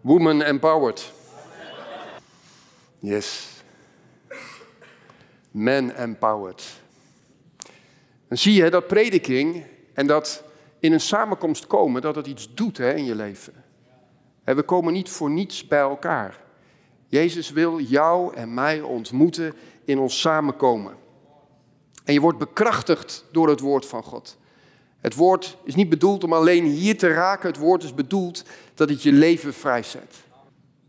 Woman empowered. Yes. Man empowered. Dan zie je dat prediking en dat in een samenkomst komen, dat het iets doet hè, in je leven. En we komen niet voor niets bij elkaar. Jezus wil jou en mij ontmoeten in ons samenkomen. En je wordt bekrachtigd door het woord van God. Het woord is niet bedoeld om alleen hier te raken. Het woord is bedoeld dat het je leven vrijzet.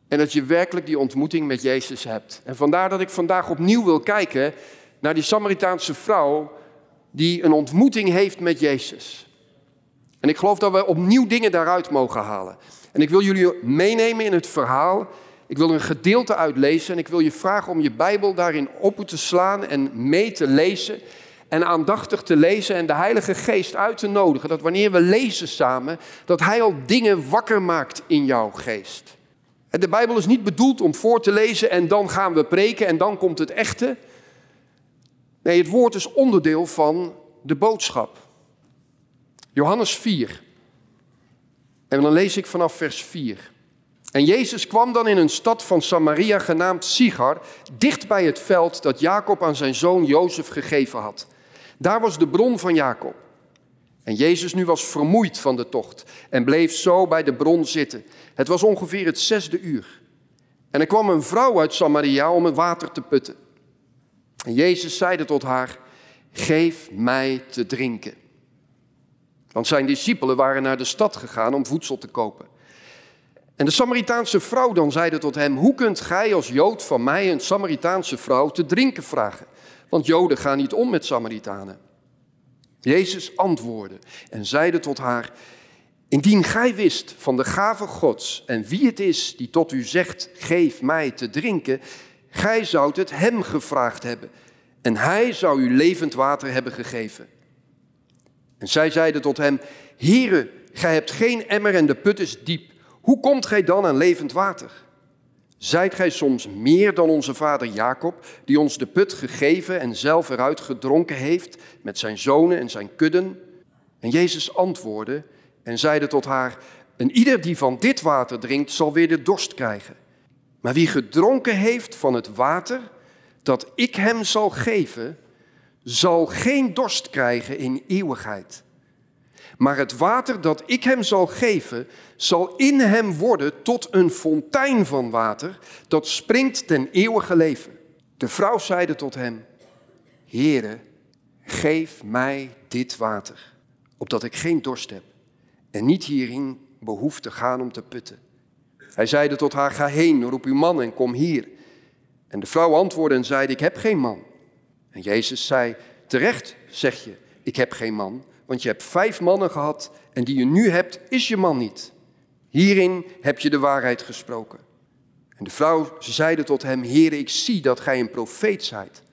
En dat je werkelijk die ontmoeting met Jezus hebt. En vandaar dat ik vandaag opnieuw wil kijken naar die Samaritaanse vrouw die een ontmoeting heeft met Jezus. En ik geloof dat we opnieuw dingen daaruit mogen halen. En ik wil jullie meenemen in het verhaal. Ik wil een gedeelte uitlezen en ik wil je vragen om je Bijbel daarin op te slaan en mee te lezen en aandachtig te lezen en de Heilige Geest uit te nodigen. Dat wanneer we lezen samen, dat Hij al dingen wakker maakt in jouw geest. De Bijbel is niet bedoeld om voor te lezen en dan gaan we preken en dan komt het echte. Nee, het woord is onderdeel van de boodschap. Johannes 4. En dan lees ik vanaf vers 4. En Jezus kwam dan in een stad van Samaria genaamd Sigar, dicht bij het veld dat Jacob aan zijn zoon Jozef gegeven had. Daar was de bron van Jacob. En Jezus nu was vermoeid van de tocht en bleef zo bij de bron zitten. Het was ongeveer het zesde uur. En er kwam een vrouw uit Samaria om het water te putten. En Jezus zeide tot haar, geef mij te drinken. Want zijn discipelen waren naar de stad gegaan om voedsel te kopen. En de Samaritaanse vrouw dan zeide tot hem, hoe kunt gij als Jood van mij een Samaritaanse vrouw te drinken vragen? Want Joden gaan niet om met Samaritanen. Jezus antwoordde en zeide tot haar, indien gij wist van de gave Gods en wie het is die tot u zegt, geef mij te drinken, gij zoudt het hem gevraagd hebben en hij zou u levend water hebben gegeven. En zij zeide tot hem, Heere, gij hebt geen emmer en de put is diep. Hoe komt gij dan aan levend water? Zijt gij soms meer dan onze vader Jacob, die ons de put gegeven en zelf eruit gedronken heeft met zijn zonen en zijn kudden? En Jezus antwoordde en zeide tot haar, en ieder die van dit water drinkt, zal weer de dorst krijgen. Maar wie gedronken heeft van het water dat ik hem zal geven, zal geen dorst krijgen in eeuwigheid. Maar het water dat ik hem zal geven, zal in hem worden tot een fontein van water dat springt ten eeuwige leven. De vrouw zeide tot hem, Heere, geef mij dit water, opdat ik geen dorst heb en niet hierin behoef te gaan om te putten. Hij zeide tot haar, ga heen, roep uw man en kom hier. En de vrouw antwoordde en zeide, ik heb geen man. En Jezus zei, terecht zeg je, ik heb geen man, want je hebt vijf mannen gehad en die je nu hebt, is je man niet. Hierin heb je de waarheid gesproken. En de vrouw zeide tot hem, Heere, ik zie dat gij een profeet zijt.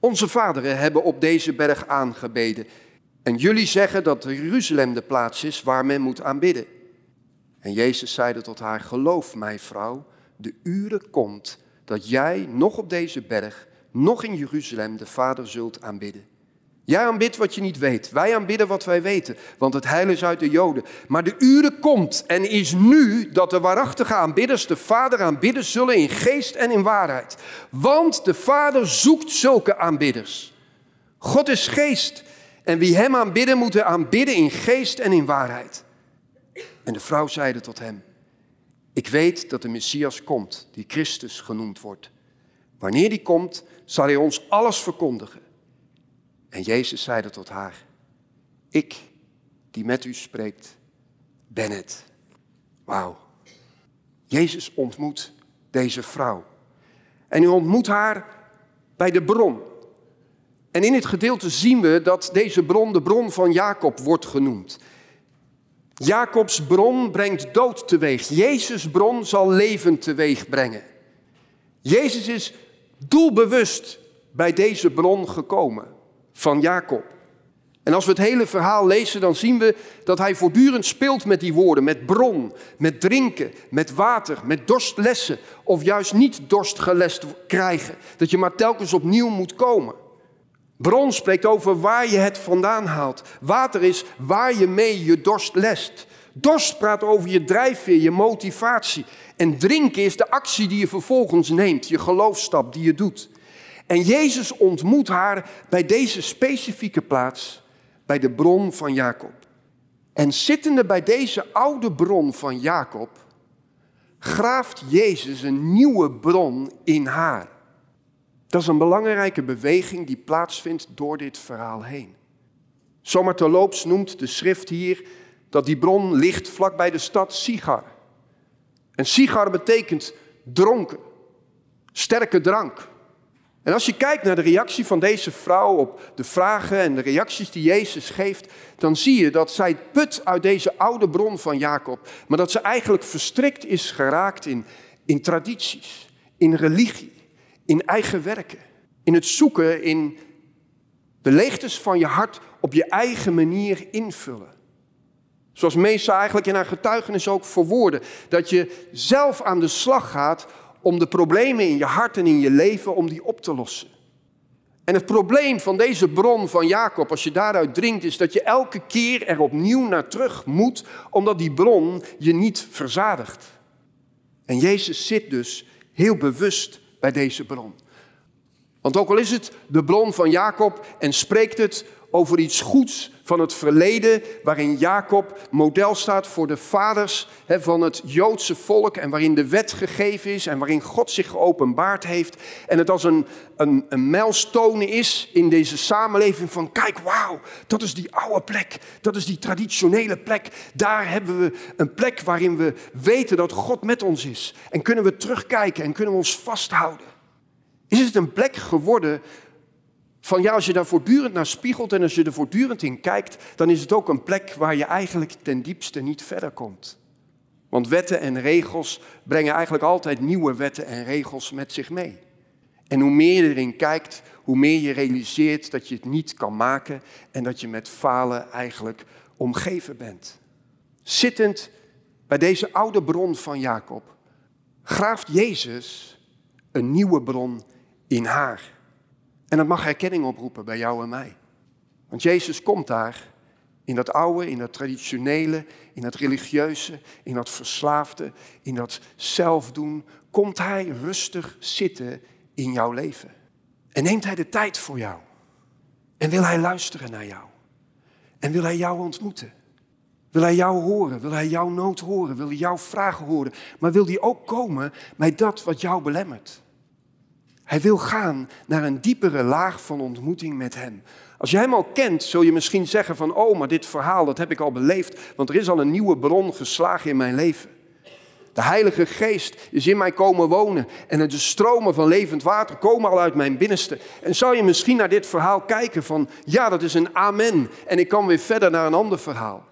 Onze vaderen hebben op deze berg aangebeden. En jullie zeggen dat Jeruzalem de plaats is waar men moet aanbidden. En Jezus zeide tot haar, geloof mij vrouw, de uren komt dat jij nog op deze berg, nog in Jeruzalem de Vader zult aanbidden. Jij aanbidt wat je niet weet. Wij aanbidden wat wij weten, want het heil is uit de Joden. Maar de uren komt en is nu dat de waarachtige aanbidders de Vader aanbidden zullen in geest en in waarheid. Want de Vader zoekt zulke aanbidders. God is geest en wie Hem aanbidden moeten aanbidden in geest en in waarheid. En de vrouw zeide tot hem, ik weet dat de Messias komt, die Christus genoemd wordt. Wanneer die komt, zal hij ons alles verkondigen. En Jezus zeide tot haar, ik die met u spreekt, ben het. Wauw. Jezus ontmoet deze vrouw. En u ontmoet haar bij de bron. En in dit gedeelte zien we dat deze bron de bron van Jacob wordt genoemd. Jacobs bron brengt dood teweeg. Jezus' bron zal leven teweeg brengen. Jezus is doelbewust bij deze bron gekomen van Jacob. En als we het hele verhaal lezen, dan zien we dat hij voortdurend speelt met die woorden, met bron, met drinken, met water, met dorstlessen of juist niet dorstgelest krijgen. Dat je maar telkens opnieuw moet komen. Bron spreekt over waar je het vandaan haalt. Water is waar je mee je dorst lest. Dorst praat over je drijfveer, je motivatie. En drinken is de actie die je vervolgens neemt, je geloofstap die je doet. En Jezus ontmoet haar bij deze specifieke plaats, bij de bron van Jacob. En zittende bij deze oude bron van Jacob, graaft Jezus een nieuwe bron in haar. Dat is een belangrijke beweging die plaatsvindt door dit verhaal heen. Zomaar noemt de schrift hier dat die bron ligt vlakbij de stad Sigar. En Sigar betekent dronken, sterke drank. En als je kijkt naar de reactie van deze vrouw op de vragen en de reacties die Jezus geeft, dan zie je dat zij put uit deze oude bron van Jacob, maar dat ze eigenlijk verstrikt is geraakt in, in tradities, in religie, in eigen werken, in het zoeken in de leegtes van je hart op je eigen manier invullen. Zoals Mesa eigenlijk in haar getuigenis ook verwoordde, dat je zelf aan de slag gaat om de problemen in je hart en in je leven, om die op te lossen. En het probleem van deze bron van Jacob, als je daaruit drinkt, is dat je elke keer er opnieuw naar terug moet, omdat die bron je niet verzadigt. En Jezus zit dus heel bewust bij deze bron. Want ook al is het de bron van Jacob en spreekt het over iets goeds van het verleden, waarin Jacob model staat voor de vaders van het Joodse volk en waarin de wet gegeven is en waarin God zich geopenbaard heeft. En het als een, een, een mijlstone is in deze samenleving van kijk, wauw, dat is die oude plek, dat is die traditionele plek. Daar hebben we een plek waarin we weten dat God met ons is. En kunnen we terugkijken en kunnen we ons vasthouden. Is het een plek geworden van ja, als je daar voortdurend naar spiegelt en als je er voortdurend in kijkt, dan is het ook een plek waar je eigenlijk ten diepste niet verder komt. Want wetten en regels brengen eigenlijk altijd nieuwe wetten en regels met zich mee. En hoe meer je erin kijkt, hoe meer je realiseert dat je het niet kan maken en dat je met falen eigenlijk omgeven bent. Zittend bij deze oude bron van Jacob, graaft Jezus een nieuwe bron in haar. En dat mag herkenning oproepen bij jou en mij. Want Jezus komt daar in dat oude, in dat traditionele, in dat religieuze, in dat verslaafde, in dat zelfdoen. Komt Hij rustig zitten in jouw leven. En neemt Hij de tijd voor jou. En wil Hij luisteren naar jou. En wil Hij jou ontmoeten. Wil Hij jou horen? Wil Hij jouw nood horen? Wil Hij jouw vragen horen? Maar wil Hij ook komen bij dat wat jou belemmert? Hij wil gaan naar een diepere laag van ontmoeting met Hem. Als je Hem al kent, zul je misschien zeggen van, oh, maar dit verhaal, dat heb ik al beleefd, want er is al een nieuwe bron geslagen in mijn leven. De Heilige Geest is in mij komen wonen en de stromen van levend water komen al uit mijn binnenste. En zou je misschien naar dit verhaal kijken van, ja, dat is een amen en ik kan weer verder naar een ander verhaal.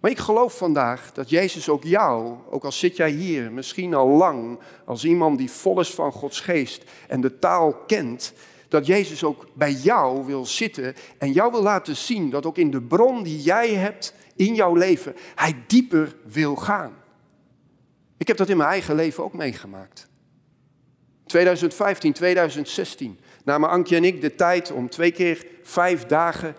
Maar ik geloof vandaag dat Jezus ook jou, ook al zit jij hier, misschien al lang, als iemand die vol is van Gods geest en de taal kent, dat Jezus ook bij jou wil zitten en jou wil laten zien dat ook in de bron die jij hebt in jouw leven, Hij dieper wil gaan. Ik heb dat in mijn eigen leven ook meegemaakt. 2015, 2016 namen Ankie en ik de tijd om twee keer vijf dagen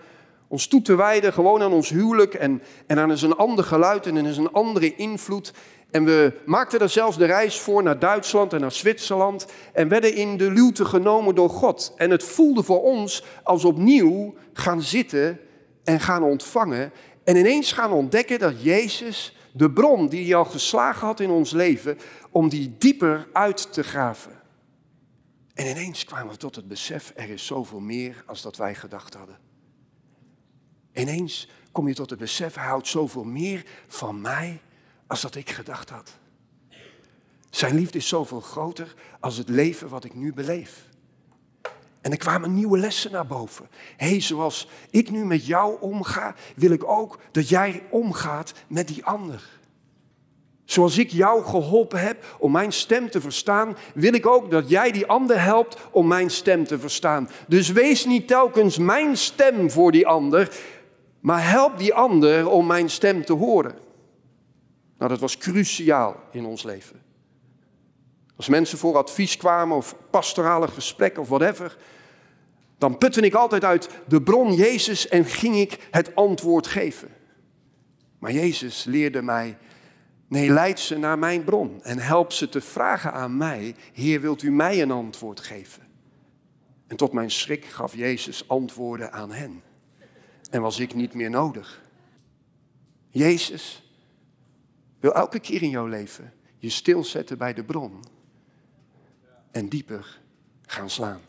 ons toe te wijden gewoon aan ons huwelijk en, en aan een ander geluid en aan een andere invloed. En we maakten er zelfs de reis voor naar Duitsland en naar Zwitserland en werden in de luwte genomen door God. En het voelde voor ons als opnieuw gaan zitten en gaan ontvangen en ineens gaan ontdekken dat Jezus, de bron die hij al geslagen had in ons leven, om die dieper uit te graven. En ineens kwamen we tot het besef, er is zoveel meer als dat wij gedacht hadden. Ineens kom je tot het besef, hij houdt zoveel meer van mij als dat ik gedacht had. Zijn liefde is zoveel groter als het leven wat ik nu beleef. En er kwamen nieuwe lessen naar boven. Hé, zoals ik nu met jou omga, wil ik ook dat jij omgaat met die ander. Zoals ik jou geholpen heb om mijn stem te verstaan, wil ik ook dat jij die ander helpt om mijn stem te verstaan. Dus wees niet telkens mijn stem voor die ander, maar help die ander om mijn stem te horen. Nou, dat was cruciaal in ons leven. Als mensen voor advies kwamen of pastorale gesprekken of whatever, dan putte ik altijd uit de bron Jezus en ging ik het antwoord geven. Maar Jezus leerde mij, nee, leid ze naar mijn bron en help ze te vragen aan mij, Heer, wilt u mij een antwoord geven? En tot mijn schrik gaf Jezus antwoorden aan hen. En was ik niet meer nodig. Jezus wil elke keer in jouw leven je stilzetten bij de bron en dieper gaan slaan.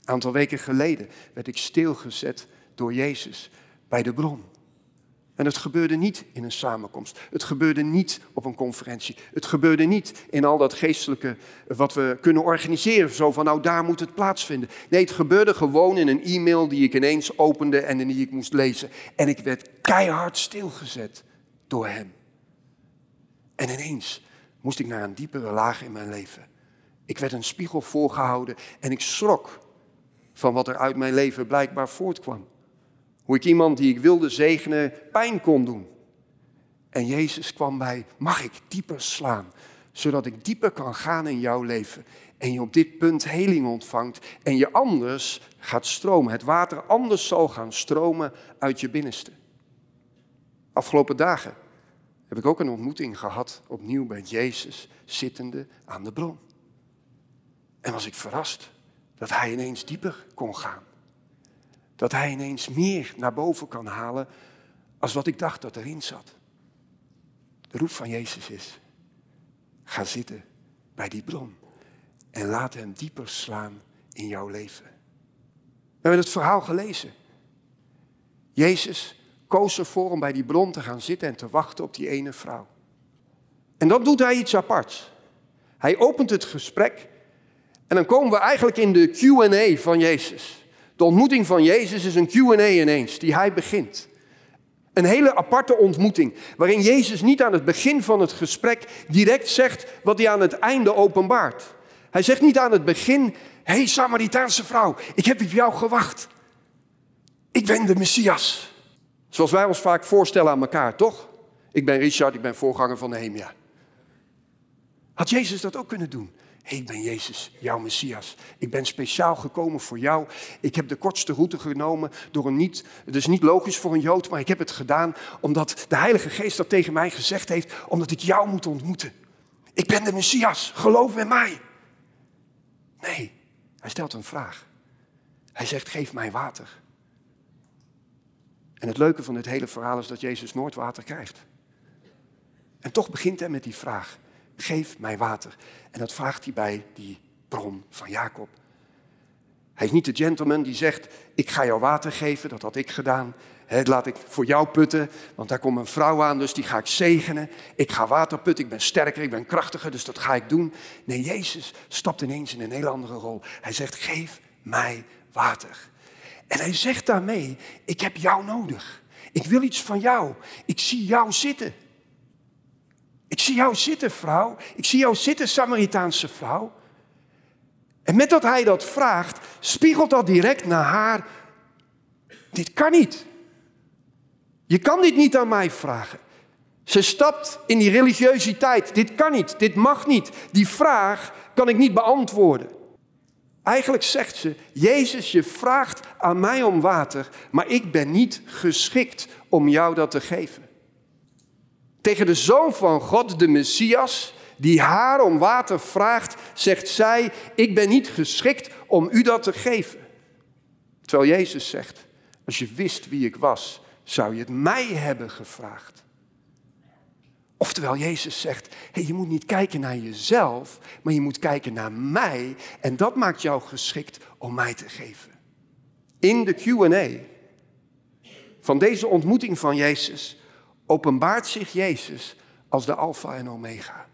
Een aantal weken geleden werd ik stilgezet door Jezus bij de bron. En het gebeurde niet in een samenkomst. Het gebeurde niet op een conferentie. Het gebeurde niet in al dat geestelijke wat we kunnen organiseren. Zo van, nou daar moet het plaatsvinden. Nee, het gebeurde gewoon in een e-mail die ik ineens opende en die ik moest lezen. En ik werd keihard stilgezet door hem. En ineens moest ik naar een diepere laag in mijn leven. Ik werd een spiegel voorgehouden en ik schrok van wat er uit mijn leven blijkbaar voortkwam. Hoe ik iemand die ik wilde zegenen pijn kon doen. En Jezus kwam bij, mag ik dieper slaan, zodat ik dieper kan gaan in jouw leven. En je op dit punt heling ontvangt en je anders gaat stromen. Het water anders zal gaan stromen uit je binnenste. Afgelopen dagen heb ik ook een ontmoeting gehad, opnieuw bij Jezus, zittende aan de bron. En was ik verrast dat hij ineens dieper kon gaan. Dat hij ineens meer naar boven kan halen als wat ik dacht dat erin zat. De roep van Jezus is, ga zitten bij die bron en laat hem dieper slaan in jouw leven. We hebben het verhaal gelezen. Jezus koos ervoor om bij die bron te gaan zitten en te wachten op die ene vrouw. En dan doet hij iets aparts. Hij opent het gesprek en dan komen we eigenlijk in de QA van Jezus. De ontmoeting van Jezus is een QA ineens, die hij begint. Een hele aparte ontmoeting, waarin Jezus niet aan het begin van het gesprek direct zegt wat hij aan het einde openbaart. Hij zegt niet aan het begin, hey, Samaritaanse vrouw, ik heb op jou gewacht. Ik ben de Messias. Zoals wij ons vaak voorstellen aan elkaar, toch? Ik ben Richard, ik ben voorganger van Nehemia. Had Jezus dat ook kunnen doen? Hey, ik ben Jezus, jouw Messias. Ik ben speciaal gekomen voor jou. Ik heb de kortste route genomen door een niet, het is niet logisch voor een Jood, maar ik heb het gedaan omdat de Heilige Geest dat tegen mij gezegd heeft, omdat ik jou moet ontmoeten. Ik ben de Messias, geloof in mij. Nee, hij stelt een vraag. Hij zegt, geef mij water. En het leuke van dit hele verhaal is dat Jezus nooit water krijgt. En toch begint hij met die vraag geef mij water. En dat vraagt hij bij die bron van Jacob. Hij is niet de gentleman die zegt, ik ga jou water geven, dat had ik gedaan. laat ik voor jou putten, want daar komt een vrouw aan, dus die ga ik zegenen. Ik ga water putten, ik ben sterker, ik ben krachtiger, dus dat ga ik doen. Nee, Jezus stapt ineens in een heel andere rol. Hij zegt, geef mij water. En hij zegt daarmee, ik heb jou nodig. Ik wil iets van jou. Ik zie jou zitten. Ik zie jou zitten, vrouw. Ik zie jou zitten, Samaritaanse vrouw. En met dat hij dat vraagt, spiegelt dat direct naar haar. Dit kan niet. Je kan dit niet aan mij vragen. Ze stapt in die religiositeit. Dit kan niet, dit mag niet. Die vraag kan ik niet beantwoorden. Eigenlijk zegt ze, Jezus, je vraagt aan mij om water, maar ik ben niet geschikt om jou dat te geven tegen de zoon van God, de Messias, die haar om water vraagt, zegt zij, ik ben niet geschikt om u dat te geven. Terwijl Jezus zegt, als je wist wie ik was, zou je het mij hebben gevraagd. Oftewel, Jezus zegt, hey, je moet niet kijken naar jezelf, maar je moet kijken naar mij en dat maakt jou geschikt om mij te geven. In de QA van deze ontmoeting van Jezus openbaart zich Jezus als de Alpha en Omega.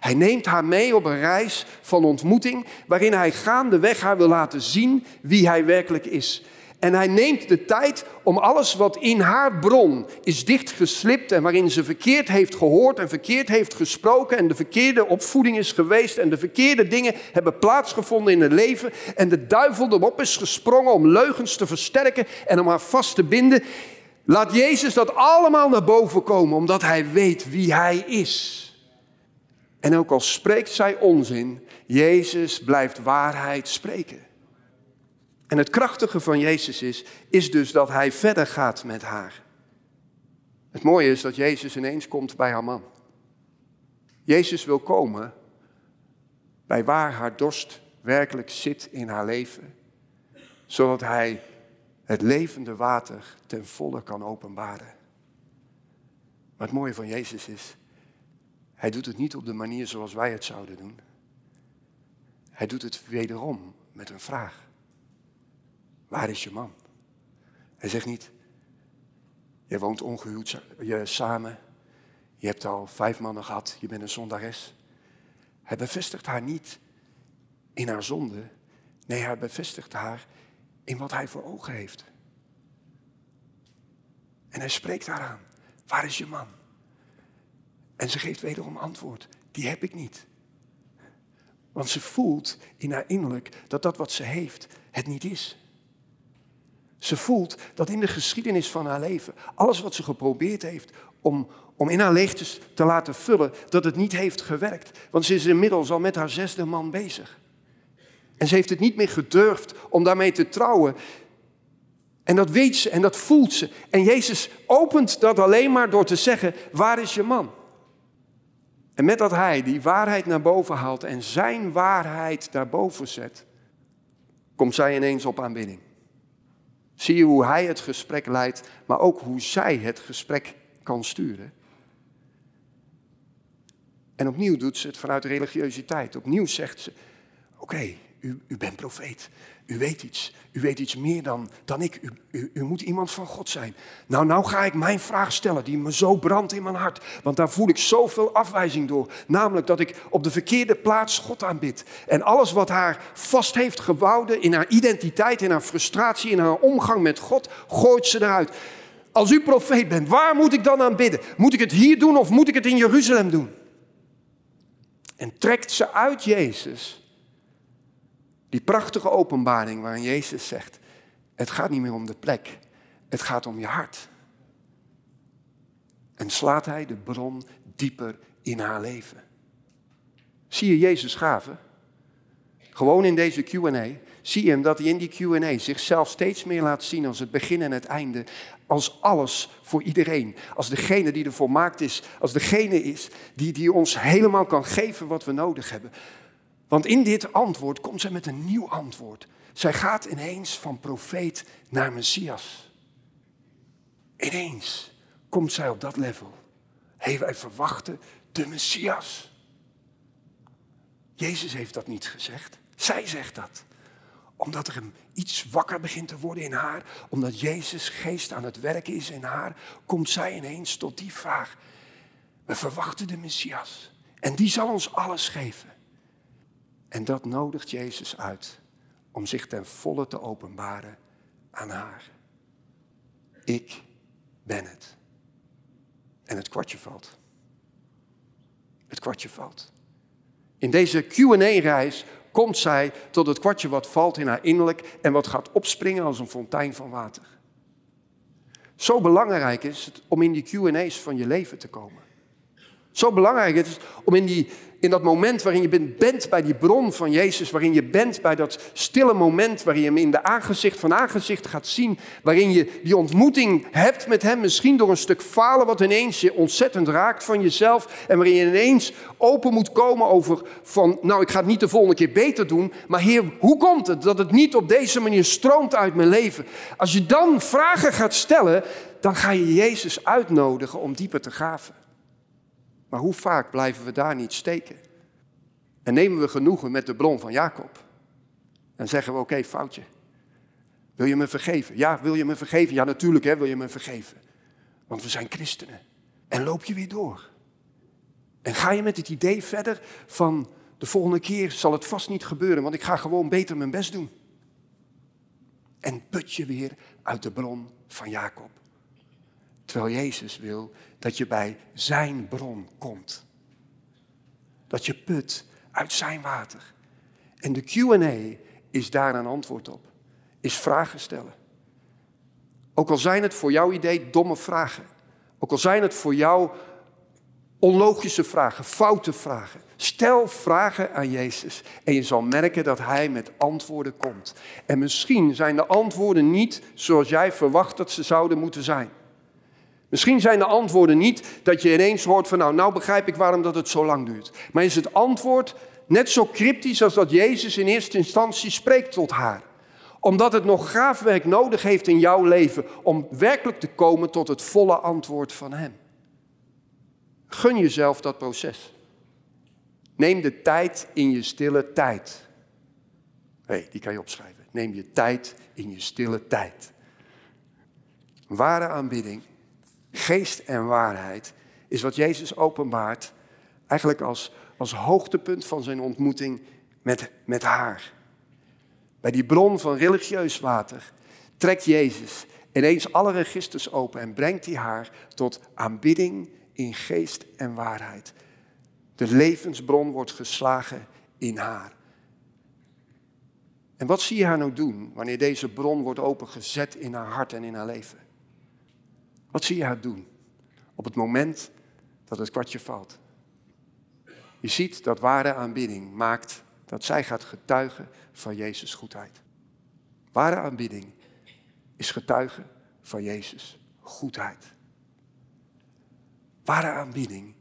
Hij neemt haar mee op een reis van ontmoeting waarin hij gaandeweg haar wil laten zien wie hij werkelijk is. En hij neemt de tijd om alles wat in haar bron is dichtgeslipt en waarin ze verkeerd heeft gehoord en verkeerd heeft gesproken en de verkeerde opvoeding is geweest en de verkeerde dingen hebben plaatsgevonden in het leven en de duivel erop is gesprongen om leugens te versterken en om haar vast te binden. Laat Jezus dat allemaal naar boven komen, omdat hij weet wie hij is. En ook al spreekt zij onzin, Jezus blijft waarheid spreken. En het krachtige van Jezus is, is dus dat hij verder gaat met haar. Het mooie is dat Jezus ineens komt bij haar man. Jezus wil komen bij waar haar dorst werkelijk zit in haar leven, zodat Hij het levende water ten volle kan openbaren. Maar het mooie van Jezus is, Hij doet het niet op de manier zoals wij het zouden doen. Hij doet het wederom met een vraag. Waar is je man? Hij zegt niet, je woont ongehuwd samen, je hebt al vijf mannen gehad, je bent een zondares. Hij bevestigt haar niet in haar zonde. Nee, hij bevestigt haar in wat hij voor ogen heeft. En hij spreekt haar aan. Waar is je man? En ze geeft wederom antwoord. Die heb ik niet. Want ze voelt in haar innerlijk dat dat wat ze heeft het niet is. Ze voelt dat in de geschiedenis van haar leven, alles wat ze geprobeerd heeft om, om in haar leegtes te laten vullen, dat het niet heeft gewerkt. Want ze is inmiddels al met haar zesde man bezig. En ze heeft het niet meer gedurfd om daarmee te trouwen. En dat weet ze en dat voelt ze. En Jezus opent dat alleen maar door te zeggen, waar is je man? En met dat hij die waarheid naar boven haalt en zijn waarheid daarboven zet, komt zij ineens op aanbidding. Zie je hoe hij het gesprek leidt, maar ook hoe zij het gesprek kan sturen. En opnieuw doet ze het vanuit religiositeit. Opnieuw zegt ze: Oké, u, u bent profeet. U weet iets. U weet iets meer dan, dan ik. U, u, u, moet iemand van God zijn. Nou, nou ga ik mijn vraag stellen die me zo brandt in mijn hart. Want daar voel ik zoveel afwijzing door. Namelijk dat ik op de verkeerde plaats God aanbid. En alles wat haar vast heeft gebouwd in haar identiteit, in haar frustratie, in haar omgang met God, gooit ze eruit. Als u profeet bent, waar moet ik dan aan bidden? Moet ik het hier doen of moet ik het in Jeruzalem doen? En trekt ze uit Jezus die prachtige openbaring waarin Jezus zegt, het gaat niet meer om de plek, het gaat om je hart. En slaat hij de bron dieper in haar leven. Zie je Jezus gaven? Gewoon in deze QA. Zie je hem dat hij in die QA zichzelf steeds meer laat zien als het begin en het einde. Als alles voor iedereen. Als degene die er volmaakt is. Als degene is die, die ons helemaal kan geven wat we nodig hebben. Want in dit antwoord komt zij met een nieuw antwoord. Zij gaat ineens van profeet naar Messias. Ineens komt zij op dat level. Hey, wij verwachten de Messias. Jezus heeft dat niet gezegd. Zij zegt dat. Omdat er iets wakker begint te worden in haar. Omdat Jezus geest aan het werk is in haar. Komt zij ineens tot die vraag. We verwachten de Messias. En die zal ons alles geven. En dat nodigt Jezus uit om zich ten volle te openbaren aan haar. Ik ben het. En het kwartje valt. Het kwartje valt. In deze QA-reis komt zij tot het kwartje wat valt in haar innerlijk en wat gaat opspringen als een fontein van water. Zo belangrijk is het om in die QA's van je leven te komen. Zo belangrijk is het om in die in dat moment waarin je bent bij die bron van Jezus, waarin je bent bij dat stille moment, waarin je hem in de aangezicht van aangezicht gaat zien, waarin je die ontmoeting hebt met hem, misschien door een stuk falen wat ineens je ontzettend raakt van jezelf en waarin je ineens open moet komen over van, nou ik ga het niet de volgende keer beter doen, maar Heer, hoe komt het dat het niet op deze manier stroomt uit mijn leven? Als je dan vragen gaat stellen, dan ga je Jezus uitnodigen om dieper te graven. Maar hoe vaak blijven we daar niet steken? En nemen we genoegen met de bron van Jacob? En zeggen we, oké, foutje. Wil je me vergeven? Ja, wil je me vergeven? Ja, natuurlijk hè, wil je me vergeven. Want we zijn christenen. En loop je weer door. En ga je met het idee verder van de volgende keer zal het vast niet gebeuren, want ik ga gewoon beter mijn best doen. En put je weer uit de bron van Jacob. Terwijl Jezus wil dat je bij zijn bron komt. Dat je put uit zijn water. En de QA is daar een antwoord op. Is vragen stellen. Ook al zijn het voor jouw idee domme vragen. Ook al zijn het voor jou onlogische vragen, foute vragen. Stel vragen aan Jezus en je zal merken dat Hij met antwoorden komt. En misschien zijn de antwoorden niet zoals jij verwacht dat ze zouden moeten zijn. Misschien zijn de antwoorden niet dat je ineens hoort van nou, nou begrijp ik waarom dat het zo lang duurt. Maar is het antwoord net zo cryptisch als dat Jezus in eerste instantie spreekt tot haar? Omdat het nog graafwerk nodig heeft in jouw leven om werkelijk te komen tot het volle antwoord van Hem. Gun jezelf dat proces. Neem de tijd in je stille tijd. Hé, hey, die kan je opschrijven. Neem je tijd in je stille tijd. Ware aanbidding, geest en waarheid is wat Jezus openbaart eigenlijk als, als hoogtepunt van zijn ontmoeting met, met haar. Bij die bron van religieus water trekt Jezus ineens alle registers open en brengt hij haar tot aanbidding in geest en waarheid. De levensbron wordt geslagen in haar. En wat zie je haar nou doen wanneer deze bron wordt opengezet in haar hart en in haar leven? Wat zie je haar doen op het moment dat het kwartje valt? Je ziet dat ware aanbidding maakt dat zij gaat getuigen van Jezus' goedheid. Ware aanbidding is getuigen van Jezus' goedheid. Ware aanbidding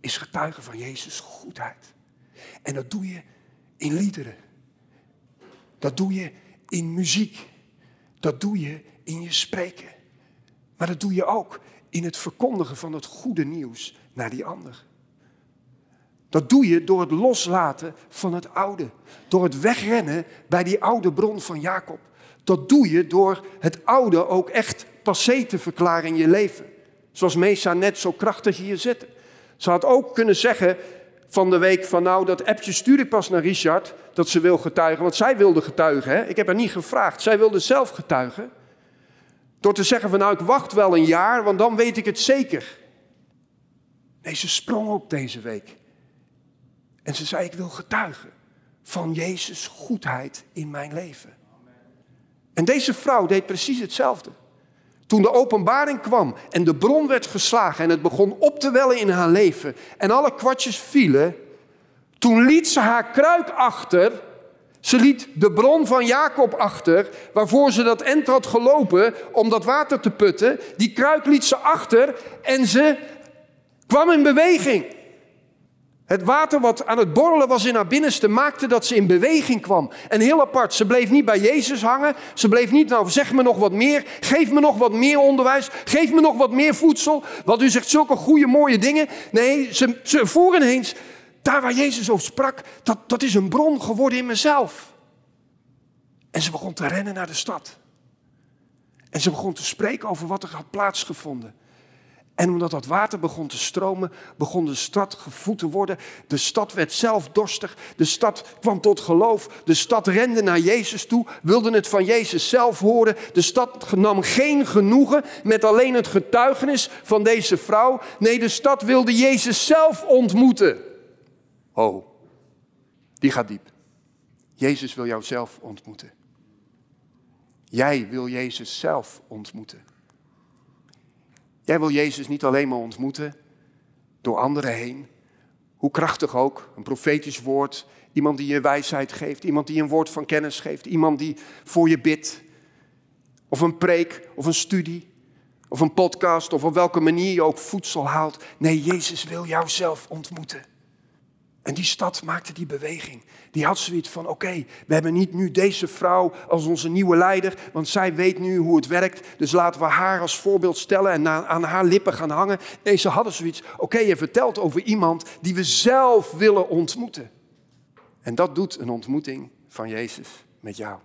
is getuigen van Jezus' goedheid. En dat doe je in liederen. Dat doe je in muziek. Dat doe je in je spreken. Maar dat doe je ook in het verkondigen van het goede nieuws naar die ander. Dat doe je door het loslaten van het oude. Door het wegrennen bij die oude bron van Jacob. Dat doe je door het oude ook echt passé te verklaren in je leven. Zoals Mesa net zo krachtig hier zit. Ze had ook kunnen zeggen van de week van nou, dat appje stuur ik pas naar Richard, dat ze wil getuigen. Want zij wilde getuigen, hè? ik heb haar niet gevraagd. Zij wilde zelf getuigen. Door te zeggen van nou, ik wacht wel een jaar, want dan weet ik het zeker. Nee, ze sprong op deze week. En ze zei, ik wil getuigen van Jezus' goedheid in mijn leven. En deze vrouw deed precies hetzelfde. Toen de openbaring kwam en de bron werd geslagen en het begon op te wellen in haar leven en alle kwartjes vielen, toen liet ze haar kruik achter. Ze liet de bron van Jacob achter, waarvoor ze dat end had gelopen om dat water te putten. Die kruik liet ze achter en ze kwam in beweging. Het water wat aan het borrelen was in haar binnenste maakte dat ze in beweging kwam. En heel apart, ze bleef niet bij Jezus hangen. Ze bleef niet, nou zeg me nog wat meer. Geef me nog wat meer onderwijs. Geef me nog wat meer voedsel. Want u zegt zulke goede mooie dingen. Nee, ze, ze voeren eens. Daar waar Jezus over sprak, dat, dat is een bron geworden in mezelf. En ze begon te rennen naar de stad. En ze begon te spreken over wat er had plaatsgevonden. En omdat dat water begon te stromen, begon de stad gevoed te worden. De stad werd zelf dorstig. De stad kwam tot geloof. De stad rende naar Jezus toe, wilde het van Jezus zelf horen. De stad nam geen genoegen met alleen het getuigenis van deze vrouw. Nee, de stad wilde Jezus zelf ontmoeten. Oh, die gaat diep. Jezus wil jou zelf ontmoeten. Jij wil Jezus zelf ontmoeten. Jij wil Jezus niet alleen maar ontmoeten door anderen heen. Hoe krachtig ook, een profetisch woord, iemand die je wijsheid geeft, iemand die een woord van kennis geeft, iemand die voor je bidt. Of een preek, of een studie, of een podcast, of op welke manier je ook voedsel haalt. Nee, Jezus wil jou zelf ontmoeten. En die stad maakte die beweging. Die had zoiets van: oké, we hebben niet nu deze vrouw als onze nieuwe leider, want zij weet nu hoe het werkt. Dus laten we haar als voorbeeld stellen en aan haar lippen gaan hangen. Nee, ze hadden zoiets: oké, je vertelt over iemand die we zelf willen ontmoeten. En dat doet een ontmoeting van Jezus met jou.